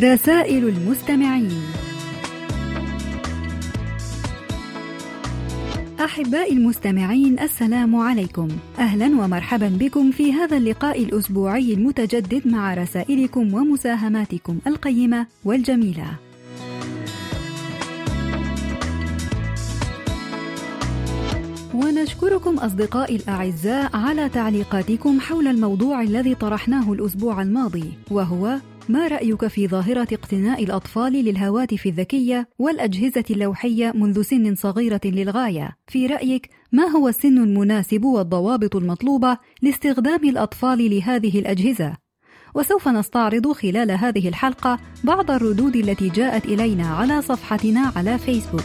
رسائل المستمعين. أحبائي المستمعين السلام عليكم. أهلا ومرحبا بكم في هذا اللقاء الأسبوعي المتجدد مع رسائلكم ومساهماتكم القيمة والجميلة. ونشكركم أصدقائي الأعزاء على تعليقاتكم حول الموضوع الذي طرحناه الأسبوع الماضي وهو ما رأيك في ظاهرة اقتناء الأطفال للهواتف الذكية والأجهزة اللوحية منذ سن صغيرة للغاية؟ في رأيك ما هو السن المناسب والضوابط المطلوبة لاستخدام الأطفال لهذه الأجهزة؟ وسوف نستعرض خلال هذه الحلقة بعض الردود التي جاءت إلينا على صفحتنا على فيسبوك.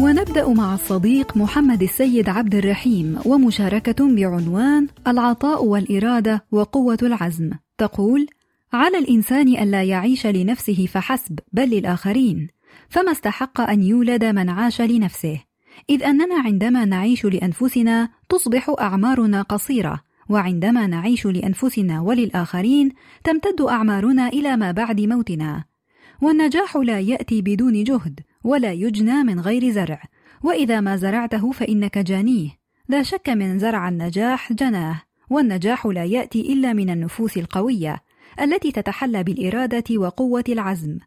ونبدأ مع الصديق محمد السيد عبد الرحيم ومشاركة بعنوان العطاء والإرادة وقوة العزم. تقول على الإنسان ألا يعيش لنفسه فحسب بل للآخرين فما استحق أن يولد من عاش لنفسه. إذ أننا عندما نعيش لأنفسنا تصبح أعمارنا قصيرة وعندما نعيش لأنفسنا وللآخرين تمتد أعمارنا إلى ما بعد موتنا. والنجاح لا يأتي بدون جهد ولا يجنى من غير زرع. وإذا ما زرعته فإنك جانيه. لا شك من زرع النجاح جناه. والنجاح لا يأتي إلا من النفوس القوية التي تتحلى بالإرادة وقوة العزم.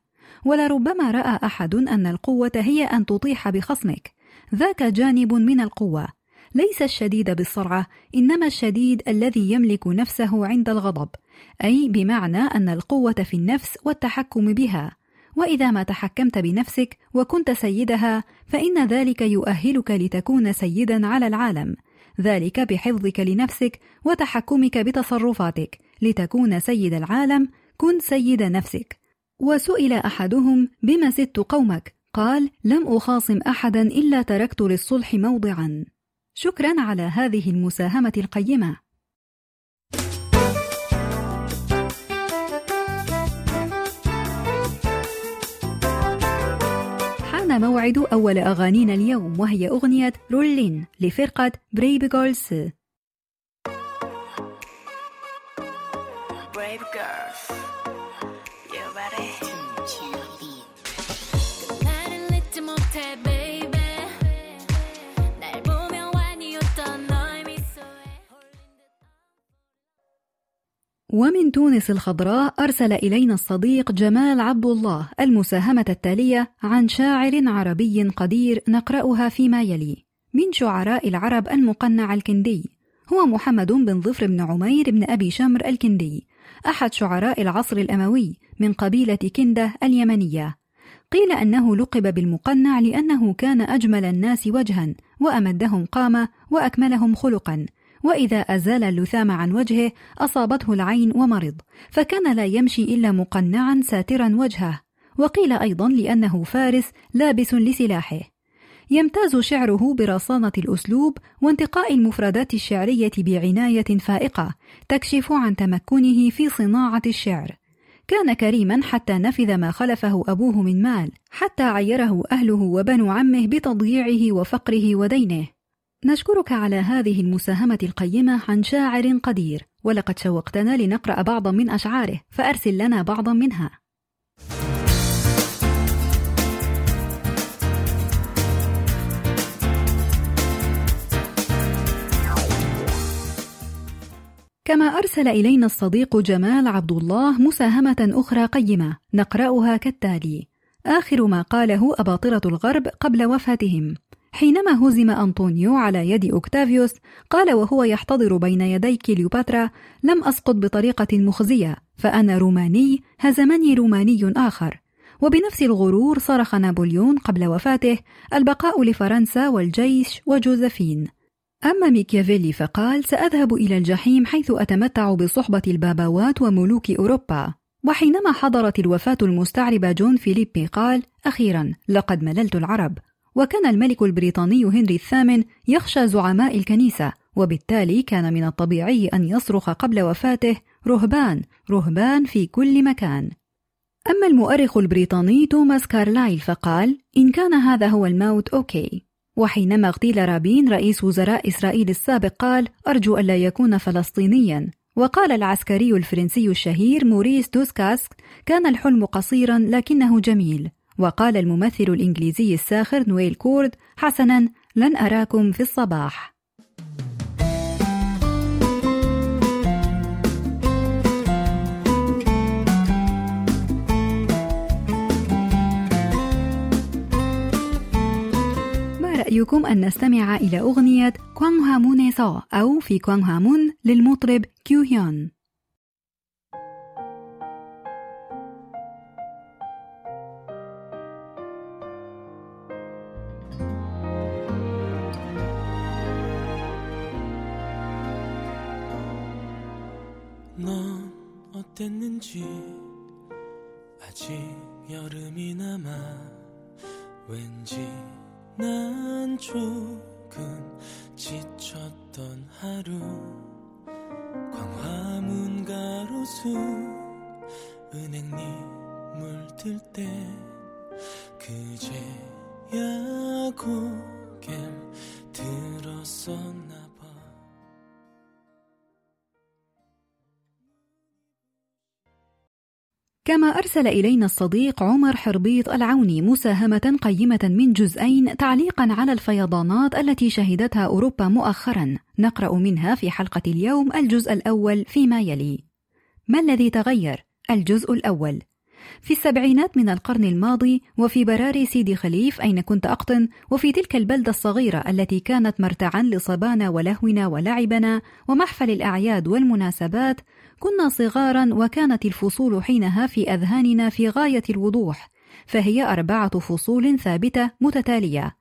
ولربما رأى أحد أن القوة هي أن تطيح بخصمك. ذاك جانب من القوة. ليس الشديد بالسرعة إنما الشديد الذي يملك نفسه عند الغضب. أي بمعنى أن القوة في النفس والتحكم بها. وإذا ما تحكمت بنفسك وكنت سيدها فإن ذلك يؤهلك لتكون سيدا على العالم. ذلك بحفظك لنفسك وتحكمك بتصرفاتك. لتكون سيد العالم كن سيد نفسك. وسئل أحدهم بما سدت قومك؟ قال لم أخاصم احدا إلا تركت للصلح موضعا. شكرا على هذه المساهمة القيمة. موعد أول أغانينا اليوم وهي أغنية رولين لفرقة بريب جولز Brave girls, ومن تونس الخضراء أرسل إلينا الصديق جمال عبد الله المساهمة التالية عن شاعر عربي قدير نقرأها فيما يلي. من شعراء العرب المقنع الكندي. هو محمد بن ظفر بن عمير بن أبي شمر الكندي. أحد شعراء العصر الأموي من قبيلة كندة اليمنية. قيل أنه لقب بالمقنع لأنه كان أجمل الناس وجها وأمدهم قامة وأكملهم خلقا. وإذا أزال اللثام عن وجهه أصابته العين ومرض فكان لا يمشي إلا مقنعا ساترا وجهه وقيل أيضا لأنه فارس لابس لسلاحه. يمتاز شعره برصانة الأسلوب وانتقاء المفردات الشعرية بعناية فائقة تكشف عن تمكنه في صناعة الشعر. كان كريما حتى نفذ ما خلفه أبوه من مال حتى عيره أهله وبنو عمه بتضييعه وفقره ودينه. نشكرك على هذه المساهمة القيمة عن شاعر قدير ولقد شوقتنا لنقرأ بعضا من أشعاره فأرسل لنا بعضا منها. كما أرسل إلينا الصديق جمال عبد الله مساهمة أخرى قيمة نقرأها كالتالي: آخر ما قاله أباطرة الغرب قبل وفاتهم: حينما هزم أنطونيو على يد أوكتافيوس قال وهو يحتضر بين يدي كليوباترا لم أسقط بطريقة مخزية فأنا روماني هزمني روماني آخر. وبنفس الغرور صرخ نابليون قبل وفاته البقاء لفرنسا والجيش وجوزفين. أما ميكيافيلي فقال سأذهب إلى الجحيم حيث أتمتع بصحبة الباباوات وملوك أوروبا. وحينما حضرت الوفاة المستعربة جون فيليبي قال أخيرا لقد مللت العرب. وكان الملك البريطاني هنري الثامن يخشى زعماء الكنيسة وبالتالي كان من الطبيعي أن يصرخ قبل وفاته رهبان رهبان في كل مكان أما المؤرخ البريطاني توماس كارلايل فقال إن كان هذا هو الموت okay وحينما اغتيل رابين رئيس وزراء إسرائيل السابق قال أرجو ألا يكون فلسطينيا وقال العسكري الفرنسي الشهير موريس دو ساكس كان الحلم قصيرا لكنه جميل وقال الممثل الإنجليزي الساخر نويل كاورد حسنا لن أراكم في الصباح. رأيكم أن نستمع إلى أغنية كوانغ هامون سا أو في كوانغ هامون للمطرب كيو هيون؟ 어땠는지 아직 여름이 남아 왠지 난 조금 지쳤던 하루 광화문 가로수 은행잎 물들 때 그제야 고개를 들었었 كما أرسل إلينا الصديق عمر حربيط العوني مساهمة قيمة من جزئين تعليقا على الفيضانات التي شهدتها أوروبا مؤخرا. نقرأ منها في حلقة اليوم الجزء الأول فيما يلي. ما الذي تغير؟ الجزء الأول. في السبعينات من القرن الماضي وفي براري سيدي خليف أين كنت أقطن وفي تلك البلدة الصغيرة التي كانت مرتعا لصبانا ولهونا ولعبنا ومحفل الأعياد والمناسبات كنا صغارا وكانت الفصول حينها في أذهاننا في غاية الوضوح فهي أربعة فصول ثابتة متتالية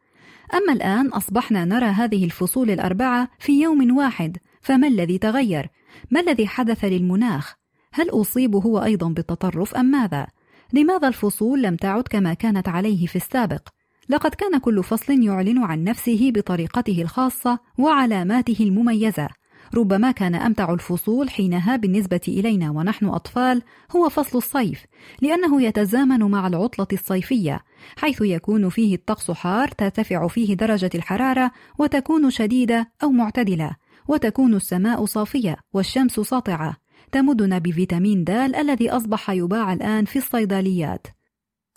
أما الآن أصبحنا نرى هذه الفصول الأربعة في يوم واحد فما الذي تغير؟ ما الذي حدث للمناخ؟ هل أصيب هو أيضا بالتطرف أم ماذا؟ لماذا الفصول لم تعد كما كانت عليه في السابق؟ لقد كان كل فصل يعلن عن نفسه بطريقته الخاصة وعلاماته المميزة ربما كان أمتع الفصول حينها بالنسبة إلينا ونحن أطفال هو فصل الصيف لأنه يتزامن مع العطلة الصيفية حيث يكون فيه الطقس حار ترتفع فيه درجة الحرارة وتكون شديدة أو معتدلة وتكون السماء صافية والشمس ساطعة تمدنا بفيتامين د الذي أصبح يباع الآن في الصيدليات.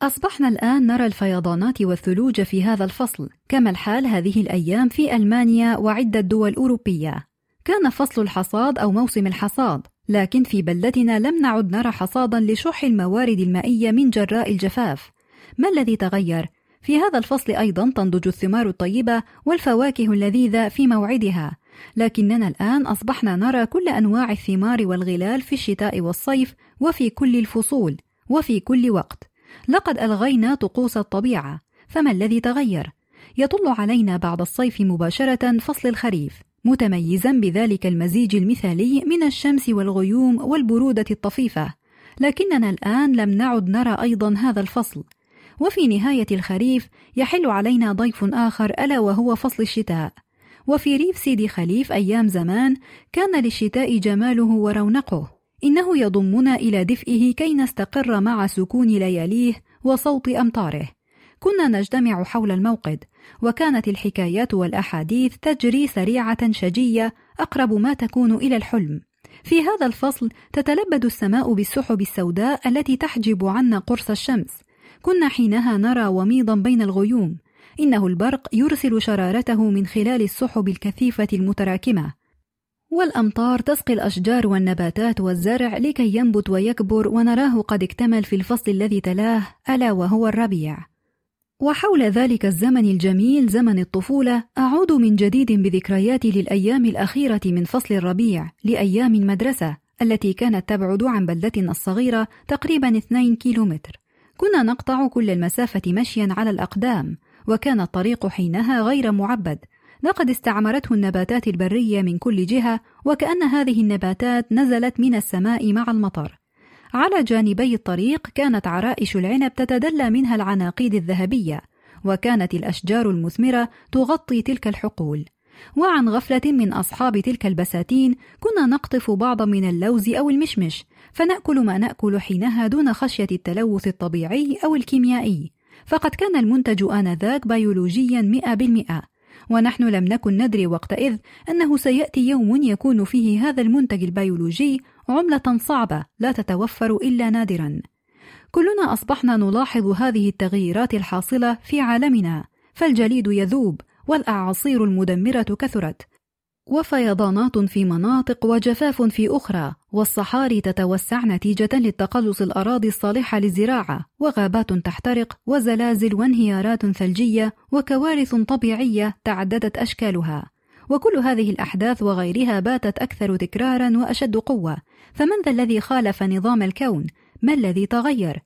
أصبحنا الآن نرى الفيضانات والثلوج في هذا الفصل كما الحال هذه الأيام في ألمانيا وعدة دول أوروبية. كان فصل الحصاد أو موسم الحصاد لكن في بلدتنا لم نعد نرى حصادا لشح الموارد المائية من جراء الجفاف ما الذي تغير؟ في هذا الفصل أيضا تنضج الثمار الطيبة والفواكه اللذيذة في موعدها لكننا الآن أصبحنا نرى كل أنواع الثمار والغلال في الشتاء والصيف وفي كل الفصول وفي كل وقت لقد ألغينا طقوس الطبيعة فما الذي تغير؟ يطل علينا بعد الصيف مباشرة فصل الخريف متميزا بذلك المزيج المثالي من الشمس والغيوم والبرودة الطفيفة. لكننا الآن لم نعد نرى أيضا هذا الفصل. وفي نهاية الخريف يحل علينا ضيف آخر ألا وهو فصل الشتاء. وفي ريف سيدي خليف أيام زمان كان للشتاء جماله ورونقه. إنه يضمنا إلى دفئه كي نستقر مع سكون لياليه وصوت أمطاره. كنا نجتمع حول الموقد. وكانت الحكايات والأحاديث تجري سريعة شجية أقرب ما تكون إلى الحلم. في هذا الفصل تتلبد السماء بالسحب السوداء التي تحجب عنا قرص الشمس. كنا حينها نرى وميضا بين الغيوم. إنه البرق يرسل شرارته من خلال السحب الكثيفة المتراكمة. والأمطار تسقي الأشجار والنباتات والزرع لكي ينبت ويكبر ونراه قد اكتمل في الفصل الذي تلاه ألا وهو الربيع. وحول ذلك الزمن الجميل زمن الطفولة أعود من جديد بذكرياتي للأيام الأخيرة من فصل الربيع لأيام المدرسة التي كانت تبعد عن بلدتنا الصغيرة تقريبا 2 كيلومتر. كنا نقطع كل المسافة مشيا على الأقدام وكان الطريق حينها غير معبد. لقد استعمرته النباتات البرية من كل جهة وكأن هذه النباتات نزلت من السماء مع المطر. على جانبي الطريق كانت عرائش العنب تتدلى منها العناقيد الذهبية وكانت الأشجار المثمرة تغطي تلك الحقول. وعن غفلة من أصحاب تلك البساتين كنا نقطف بعضا من اللوز أو المشمش فنأكل ما نأكل حينها دون خشية التلوث الطبيعي أو الكيميائي. فقد كان المنتج آنذاك بيولوجيا مئة بالمئة. ونحن لم نكن ندري وقتئذ أنه سيأتي يوم يكون فيه هذا المنتج البيولوجي عملة صعبة لا تتوفر إلا نادرا. كلنا أصبحنا نلاحظ هذه التغييرات الحاصلة في عالمنا فالجليد يذوب والأعاصير المدمرة كثرت وفيضانات في مناطق وجفاف في أخرى والصحاري تتوسع نتيجة للتقلص الأراضي الصالحة للزراعة وغابات تحترق وزلازل وانهيارات ثلجية وكوارث طبيعية تعددت أشكالها وكل هذه الأحداث وغيرها باتت أكثر تكرارا وأشد قوة فمن ذا الذي خالف نظام الكون؟ ما الذي تغير؟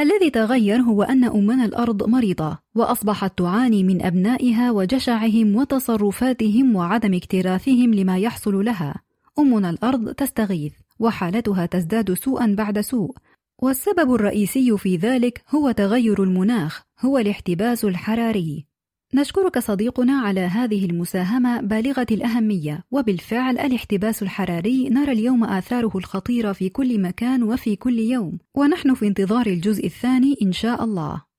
الذي تغير هو أن أمنا الأرض مريضة وأصبحت تعاني من أبنائها وجشعهم وتصرفاتهم وعدم اكتراثهم لما يحصل لها أمنا الأرض تستغيث وحالتها تزداد سوءا بعد سوء. والسبب الرئيسي في ذلك هو تغير المناخ هو الاحتباس الحراري. نشكرك صديقنا على هذه المساهمة بالغة الأهمية، وبالفعل الاحتباس الحراري نرى اليوم آثاره الخطيرة في كل مكان وفي كل يوم، ونحن في انتظار الجزء الثاني إن شاء الله.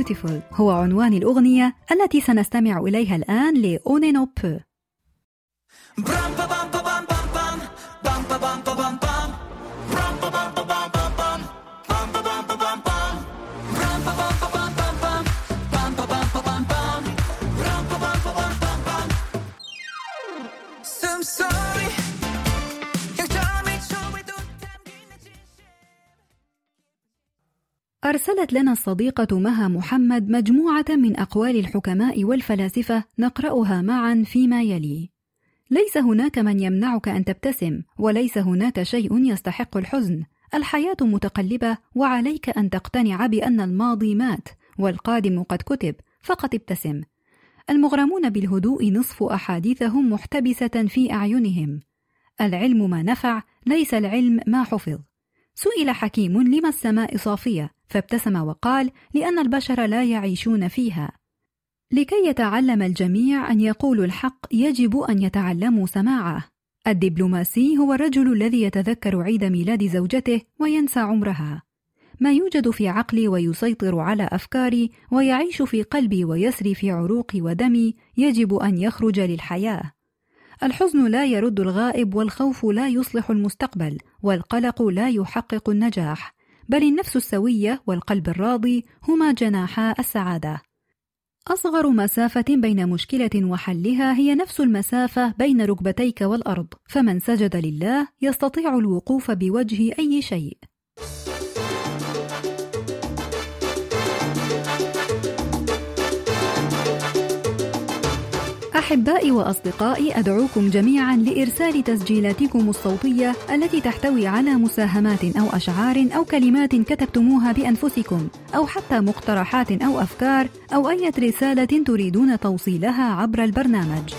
Beautiful هو عنوان الأغنية التي سنستمع إليها الآن لأونينو بو. أرسلت لنا الصديقة مها محمد مجموعة من أقوال الحكماء والفلاسفة نقرأها معا فيما يلي. ليس هناك من يمنعك أن تبتسم، وليس هناك شيء يستحق الحزن. الحياة متقلبة، وعليك أن تقتنع بأن الماضي مات، والقادم قد كتب، فقط ابتسم. المغرمون بالهدوء نصف أحاديثهم محتبسة في أعينهم. العلم ما نفع، ليس العلم ما حفظ. سئل حكيم لما السماء صافية فابتسم وقال لأن البشر لا يعيشون فيها. لكي يتعلم الجميع أن يقولوا الحق يجب أن يتعلموا سماعه. الدبلوماسي هو الرجل الذي يتذكر عيد ميلاد زوجته وينسى عمرها. ما يوجد في عقلي ويسيطر على أفكاري ويعيش في قلبي ويسري في عروقي ودمي يجب أن يخرج للحياة. الحزن لا يرد الغائب والخوف لا يصلح المستقبل والقلق لا يحقق النجاح بل النفس السوية والقلب الراضي هما جناحا السعادة. أصغر مسافة بين مشكلة وحلها هي نفس المسافة بين ركبتيك والأرض فمن سجد لله يستطيع الوقوف بوجه أي شيء. أحبائي وأصدقائي أدعوكم جميعا لإرسال تسجيلاتكم الصوتية التي تحتوي على مساهمات أو أشعار أو كلمات كتبتموها بأنفسكم أو حتى مقترحات أو أفكار أو أي رسالة تريدون توصيلها عبر البرنامج.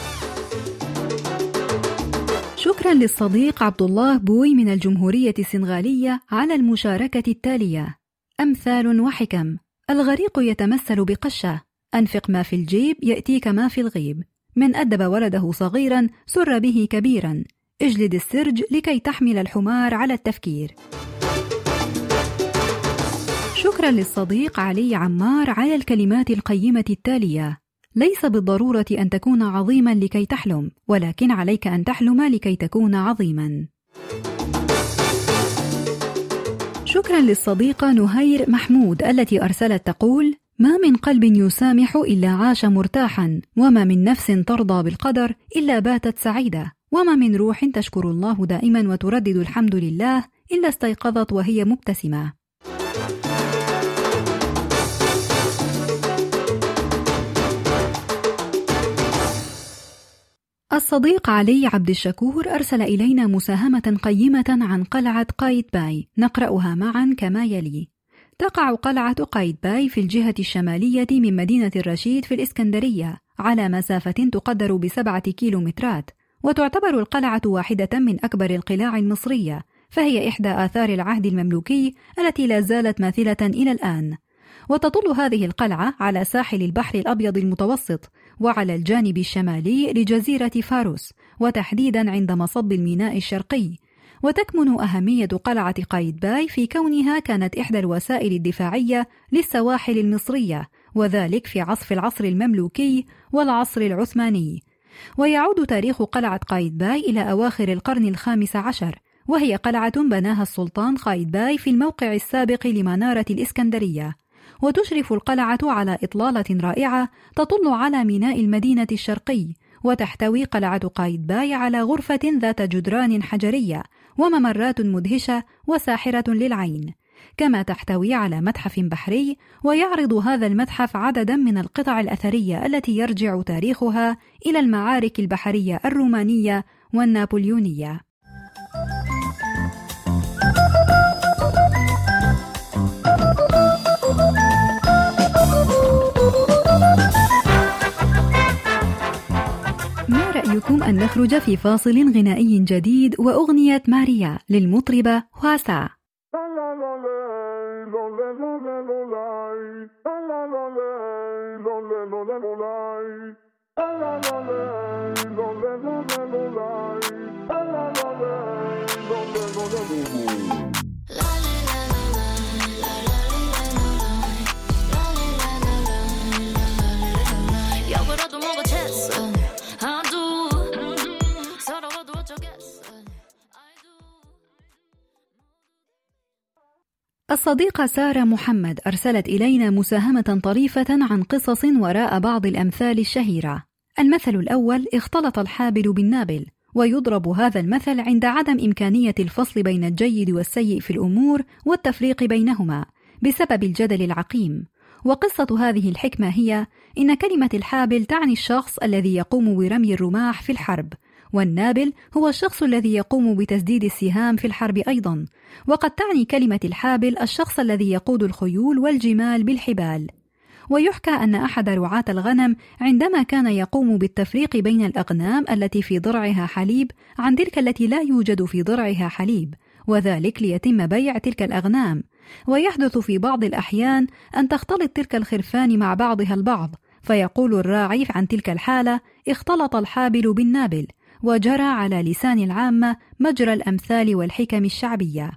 شكرا للصديق عبد الله بوي من الجمهورية السنغالية على المشاركة التالية: أمثال وحكم. الغريق يتمثل بقشة. أنفق ما في الجيب يأتيك ما في الغيب. من أدب ولده صغيرا سر به كبيرا. اجلد السرج لكي تحمل الحمار على التفكير. شكرا للصديق علي عمار على الكلمات القيمة التالية. ليس بالضرورة أن تكون عظيما لكي تحلم ولكن عليك أن تحلم لكي تكون عظيما. شكرا للصديقة نهير محمود التي أرسلت تقول ما من قلب يسامح إلا عاش مرتاحا وما من نفس ترضى بالقدر إلا باتت سعيده وما من روح تشكر الله دائما وتردد الحمد لله إلا استيقظت وهي مبتسمة. الصديق علي عبد الشكور أرسل إلينا مساهمة قيمة عن قلعة قايتباي. نقرأها معا كما يلي. تقع قلعة قايتباي في الجهة الشمالية من مدينة الرشيد في الإسكندرية على مسافة تقدر بسبعة كيلومترات وتعتبر القلعة واحدة من أكبر القلاع المصرية فهي إحدى آثار العهد المملوكي التي لا زالت ماثلة إلى الآن. وتطل هذه القلعة على ساحل البحر الأبيض المتوسط وعلى الجانب الشمالي لجزيرة فاروس وتحديدا عند مصب الميناء الشرقي. وتكمن أهمية قلعة قايتباي في كونها كانت إحدى الوسائل الدفاعية للسواحل المصرية وذلك في عصف العصر المملوكي والعصر العثماني. ويعود تاريخ قلعة قايتباي إلى أواخر القرن الخامس عشر وهي قلعة بناها السلطان قايتباي في الموقع السابق لمنارة الإسكندرية. وتشرف القلعة على إطلالة رائعة تطل على ميناء المدينة الشرقي وتحتوي قلعة قايتباي على غرفة ذات جدران حجرية وممرات مدهشة وساحرة للعين كما تحتوي على متحف بحري ويعرض هذا المتحف عددا من القطع الأثرية التي يرجع تاريخها إلى المعارك البحرية الرومانية والنابليونية. أن نخرج في فاصل غنائي جديد وأغنية ماريا للمطربة هواسا الصديقة سارة محمد أرسلت إلينا مساهمة طريفة عن قصص وراء بعض الأمثال الشهيرة. المثل الأول اختلط الحابل بالنابل، ويضرب هذا المثل عند عدم إمكانية الفصل بين الجيد والسيء في الأمور والتفريق بينهما بسبب الجدل العقيم. وقصة هذه الحكمة هي إن كلمة الحابل تعني الشخص الذي يقوم برمي الرماح في الحرب، والنابل هو الشخص الذي يقوم بتسديد السهام في الحرب أيضا وقد تعني كلمة الحابل الشخص الذي يقود الخيول والجمال بالحبال. ويحكى أن أحد رعاة الغنم عندما كان يقوم بالتفريق بين الأغنام التي في ضرعها حليب عن تلك التي لا يوجد في ضرعها حليب وذلك ليتم بيع تلك الأغنام. ويحدث في بعض الأحيان أن تختلط تلك الخرفان مع بعضها البعض فيقول الراعي عن تلك الحالة اختلط الحابل بالنابل وجرى على لسان العامة مجرى الأمثال والحكم الشعبية.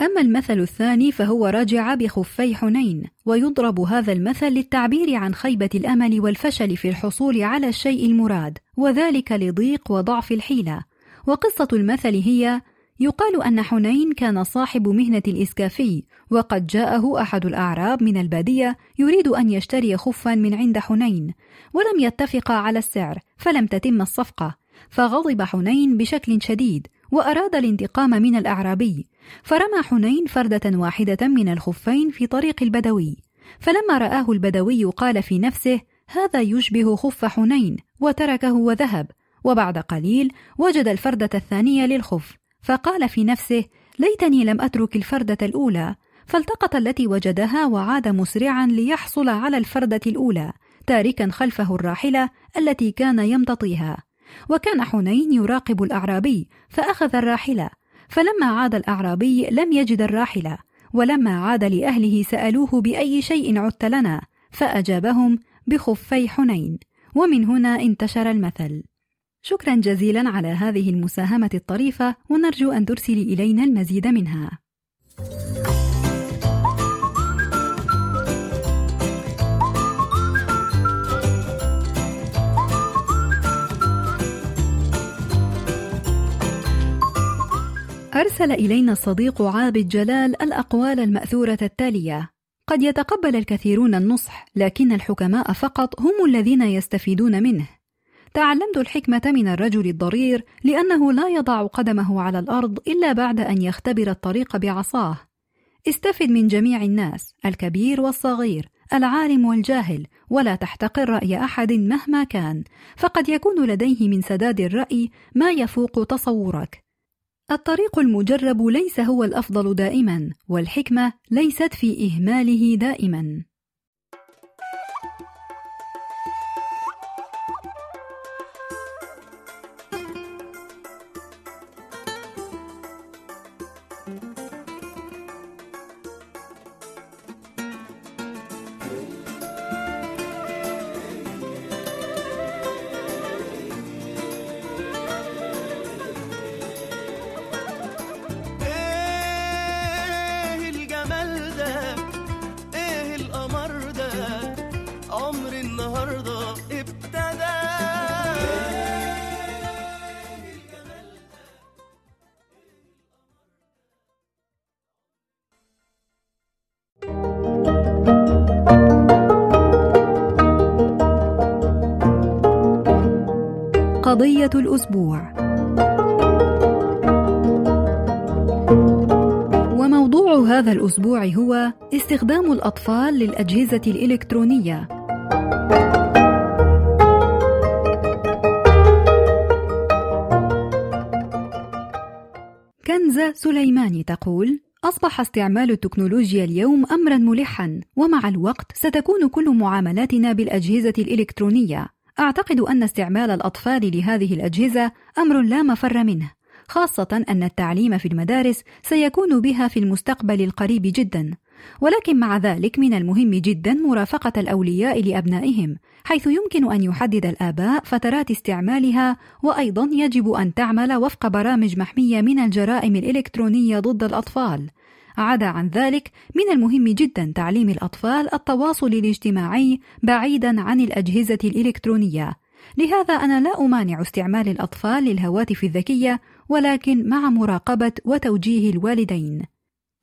أما المثل الثاني فهو رجع بخفي حنين، ويضرب هذا المثل للتعبير عن خيبة الأمل والفشل في الحصول على الشيء المراد، وذلك لضيق وضعف الحيلة. وقصة المثل هي: يقال أن حنين كان صاحب مهنة الإسكافي، وقد جاءه أحد الأعراب من البادية يريد أن يشتري خفا من عند حنين، ولم يتفقا على السعر، فلم تتم الصفقة، فغضب حنين بشكل شديد وأراد الانتقام من الأعرابي فرمى حنين فردة واحدة من الخفين في طريق البدوي فلما رآه البدوي قال في نفسه هذا يشبه خف حنين وتركه وذهب وبعد قليل وجد الفردة الثانية للخف فقال في نفسه ليتني لم أترك الفردة الأولى فالتقط التي وجدها وعاد مسرعا ليحصل على الفردة الأولى تاركا خلفه الراحلة التي كان يمتطيها وكان حنين يراقب الأعرابي فأخذ الراحلة. فلما عاد الأعرابي لم يجد الراحلة ولما عاد لأهله سألوه بأي شيء عدت لنا فأجابهم بخفي حنين. ومن هنا انتشر المثل. شكرا جزيلا على هذه المساهمة الطريفة ونرجو أن ترسلي إلينا المزيد منها. أرسل إلينا الصديق عابد جلال الأقوال المأثورة التالية: قد يتقبل الكثيرون النصح، لكن الحكماء فقط هم الذين يستفيدون منه. تعلمت الحكمة من الرجل الضرير لأنه لا يضع قدمه على الأرض إلا بعد أن يختبر الطريق بعصاه. استفد من جميع الناس، الكبير والصغير، العالم والجاهل ولا تحتقر رأي أحد مهما كان فقد يكون لديه من سداد الرأي ما يفوق تصورك الطريق المجرب ليس هو الأفضل دائما والحكمة ليست في إهماله دائما. قضية الأسبوع. وموضوع هذا الأسبوع هو استخدام الأطفال للأجهزة الإلكترونية. كنزة سليماني تقول أصبح استعمال التكنولوجيا اليوم أمرا ملحا ومع الوقت ستكون كل معاملاتنا بالأجهزة الإلكترونية. أعتقد أن استعمال الأطفال لهذه الأجهزة أمر لا مفر منه، خاصة أن التعليم في المدارس سيكون بها في المستقبل القريب جدا، ولكن مع ذلك من المهم جدا مرافقة الأولياء لأبنائهم، حيث يمكن أن يحدد الآباء فترات استعمالها، وأيضا يجب أن تعمل وفق برامج محمية من الجرائم الإلكترونية ضد الأطفال، عدا عن ذلك من المهم جدا تعليم الأطفال التواصل الاجتماعي بعيدا عن الأجهزة الإلكترونية. لهذا أنا لا أمانع استعمال الأطفال للهواتف الذكية ولكن مع مراقبة وتوجيه الوالدين.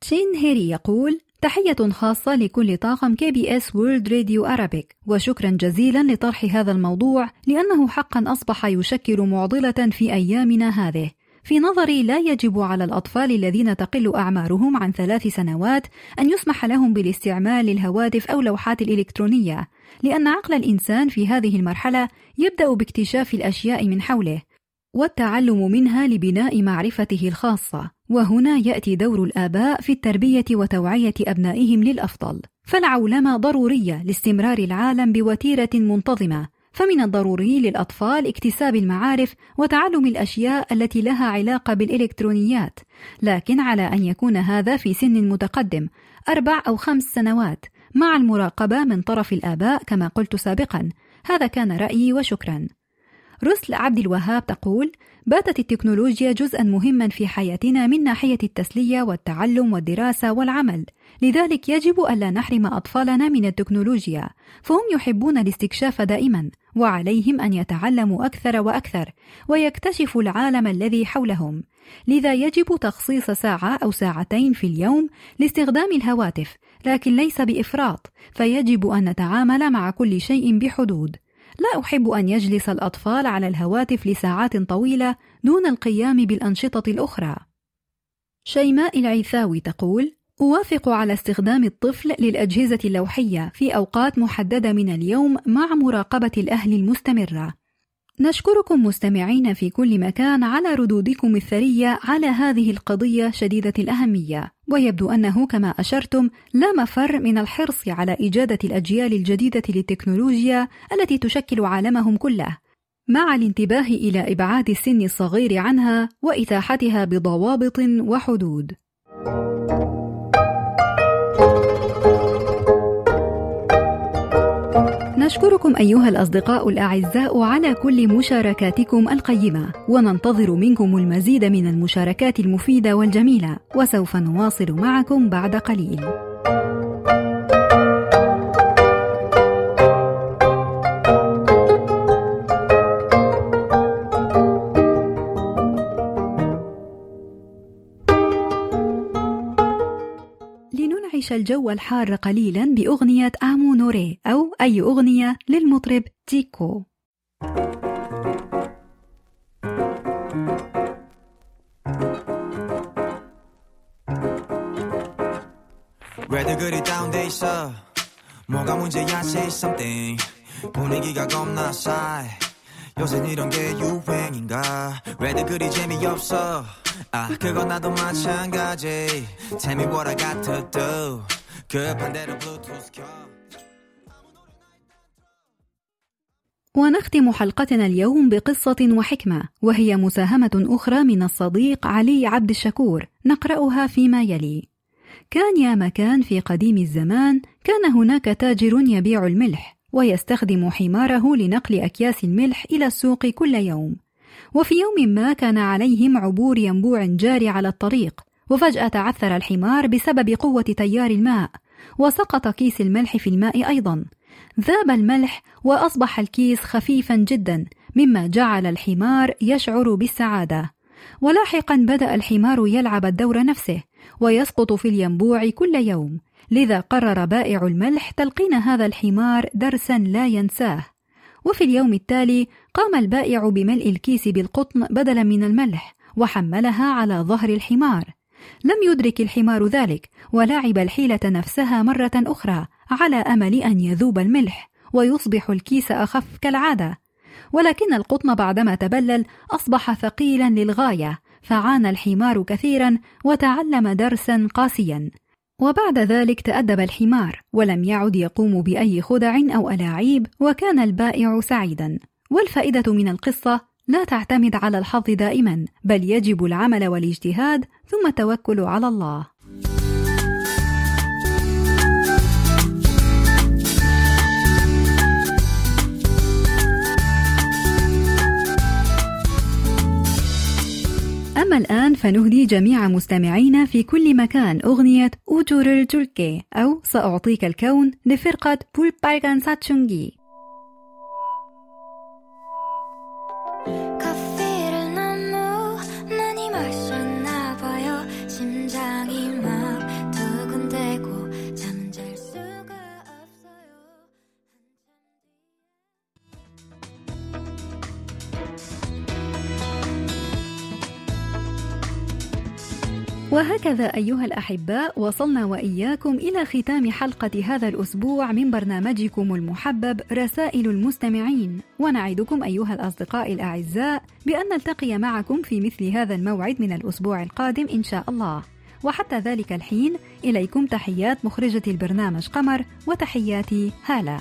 تشين هيري يقول تحية خاصة لكل طاقم KBS World Radio Arabic وشكرا جزيلا لطرح هذا الموضوع لأنه حقا أصبح يشكل معضلة في أيامنا هذه. في نظري لا يجب على الأطفال الذين تقل أعمارهم عن ثلاث سنوات أن يسمح لهم بالاستعمال للهواتف أو لوحات الإلكترونية، لأن عقل الإنسان في هذه المرحلة يبدأ باكتشاف الأشياء من حوله، والتعلم منها لبناء معرفته الخاصة، وهنا يأتي دور الآباء في التربية وتوعية أبنائهم للأفضل، فالعولمة ضرورية لاستمرار العالم بوتيرة منتظمة، فمن الضروري للأطفال اكتساب المعارف وتعلم الأشياء التي لها علاقة بالإلكترونيات، لكن على أن يكون هذا في سن متقدم أربع أو خمس سنوات مع المراقبة من طرف الآباء كما قلت سابقا، هذا كان رأيي وشكرا. رسل عبد الوهاب تقول: باتت التكنولوجيا جزءا مهما في حياتنا من ناحية التسلية والتعلم والدراسة والعمل، لذلك يجب ألا نحرم أطفالنا من التكنولوجيا، فهم يحبون الاستكشاف دائما، وعليهم أن يتعلموا أكثر وأكثر، ويكتشفوا العالم الذي حولهم. لذا يجب تخصيص ساعة أو ساعتين في اليوم لاستخدام الهواتف، لكن ليس بإفراط، فيجب أن نتعامل مع كل شيء بحدود. لا أحب أن يجلس الأطفال على الهواتف لساعات طويلة دون القيام بالأنشطة الأخرى. شيماء العيثاوي تقول: أوافق على استخدام الطفل للأجهزة اللوحية في أوقات محددة من اليوم مع مراقبة الأهل المستمرة. نشكركم مستمعين في كل مكان على ردودكم الثرية على هذه القضية شديدة الأهمية، ويبدو أنه كما أشرتم لا مفر من الحرص على إجادة الأجيال الجديدة للتكنولوجيا التي تشكل عالمهم كله، مع الانتباه إلى إبعاد السن الصغير عنها وإتاحتها بضوابط وحدود. نشكركم أيها الأصدقاء الأعزاء على كل مشاركاتكم القيمة وننتظر منكم المزيد من المشاركات المفيدة والجميلة وسوف نواصل معكم بعد قليل. نعيش الجو الحار قليلا بأغنية آمو نوري أو أي أغنية للمطرب تيكو 왜들 그리 다운돼 있어 뭐가 문제야 say something 분위기가 겁나 싸해 요새 이런 게 유행인가 왜들 그리 재미없어 아 그건 나도 마찬가지 Tell me what I got to do 급한 대로 블루투스 켜 ونختم حلقتنا اليوم بقصة وحكمة وهي مساهمة أخرى من الصديق علي عبد الشكور نقرأها فيما يلي كان يا مكان في قديم الزمان كان هناك تاجر يبيع الملح ويستخدم حماره لنقل أكياس الملح إلى السوق كل يوم. وفي يوم ما كان عليهم عبور ينبوع جاري على الطريق وفجأة تعثر الحمار بسبب قوة تيار الماء وسقط كيس الملح في الماء أيضا. ذاب الملح وأصبح الكيس خفيفا جدا مما جعل الحمار يشعر بالسعادة. ولاحقا بدأ الحمار يلعب الدور نفسه ويسقط في الينبوع كل يوم. لذا قرر بائع الملح تلقين هذا الحمار درسا لا ينساه. وفي اليوم التالي قام البائع بملء الكيس بالقطن بدلا من الملح وحملها على ظهر الحمار. لم يدرك الحمار ذلك ولعب الحيلة نفسها مرة أخرى على أمل أن يذوب الملح ويصبح الكيس أخف كالعادة. ولكن القطن بعدما تبلل أصبح ثقيلا للغاية فعانى الحمار كثيرا وتعلم درسا قاسيا. وبعد ذلك تأدب الحمار ولم يعد يقوم بأي خدع أو ألاعيب وكان البائع سعيدا. والفائدة من القصة لا تعتمد على الحظ دائما بل يجب العمل والاجتهاد ثم التوكل على الله. أما الآن فنهدي جميع مستمعينا في كل مكان أغنية 줄게 أو سأعطيك الكون لفرقة بولبايغان ساتشونجي وهكذا أيها الأحباء وصلنا وإياكم إلى ختام حلقة هذا الأسبوع من برنامجكم المحبب رسائل المستمعين. ونعدكم أيها الأصدقاء الأعزاء بأن نلتقي معكم في مثل هذا الموعد من الأسبوع القادم إن شاء الله. وحتى ذلك الحين إليكم تحيات مخرجة البرنامج قمر وتحياتي هالة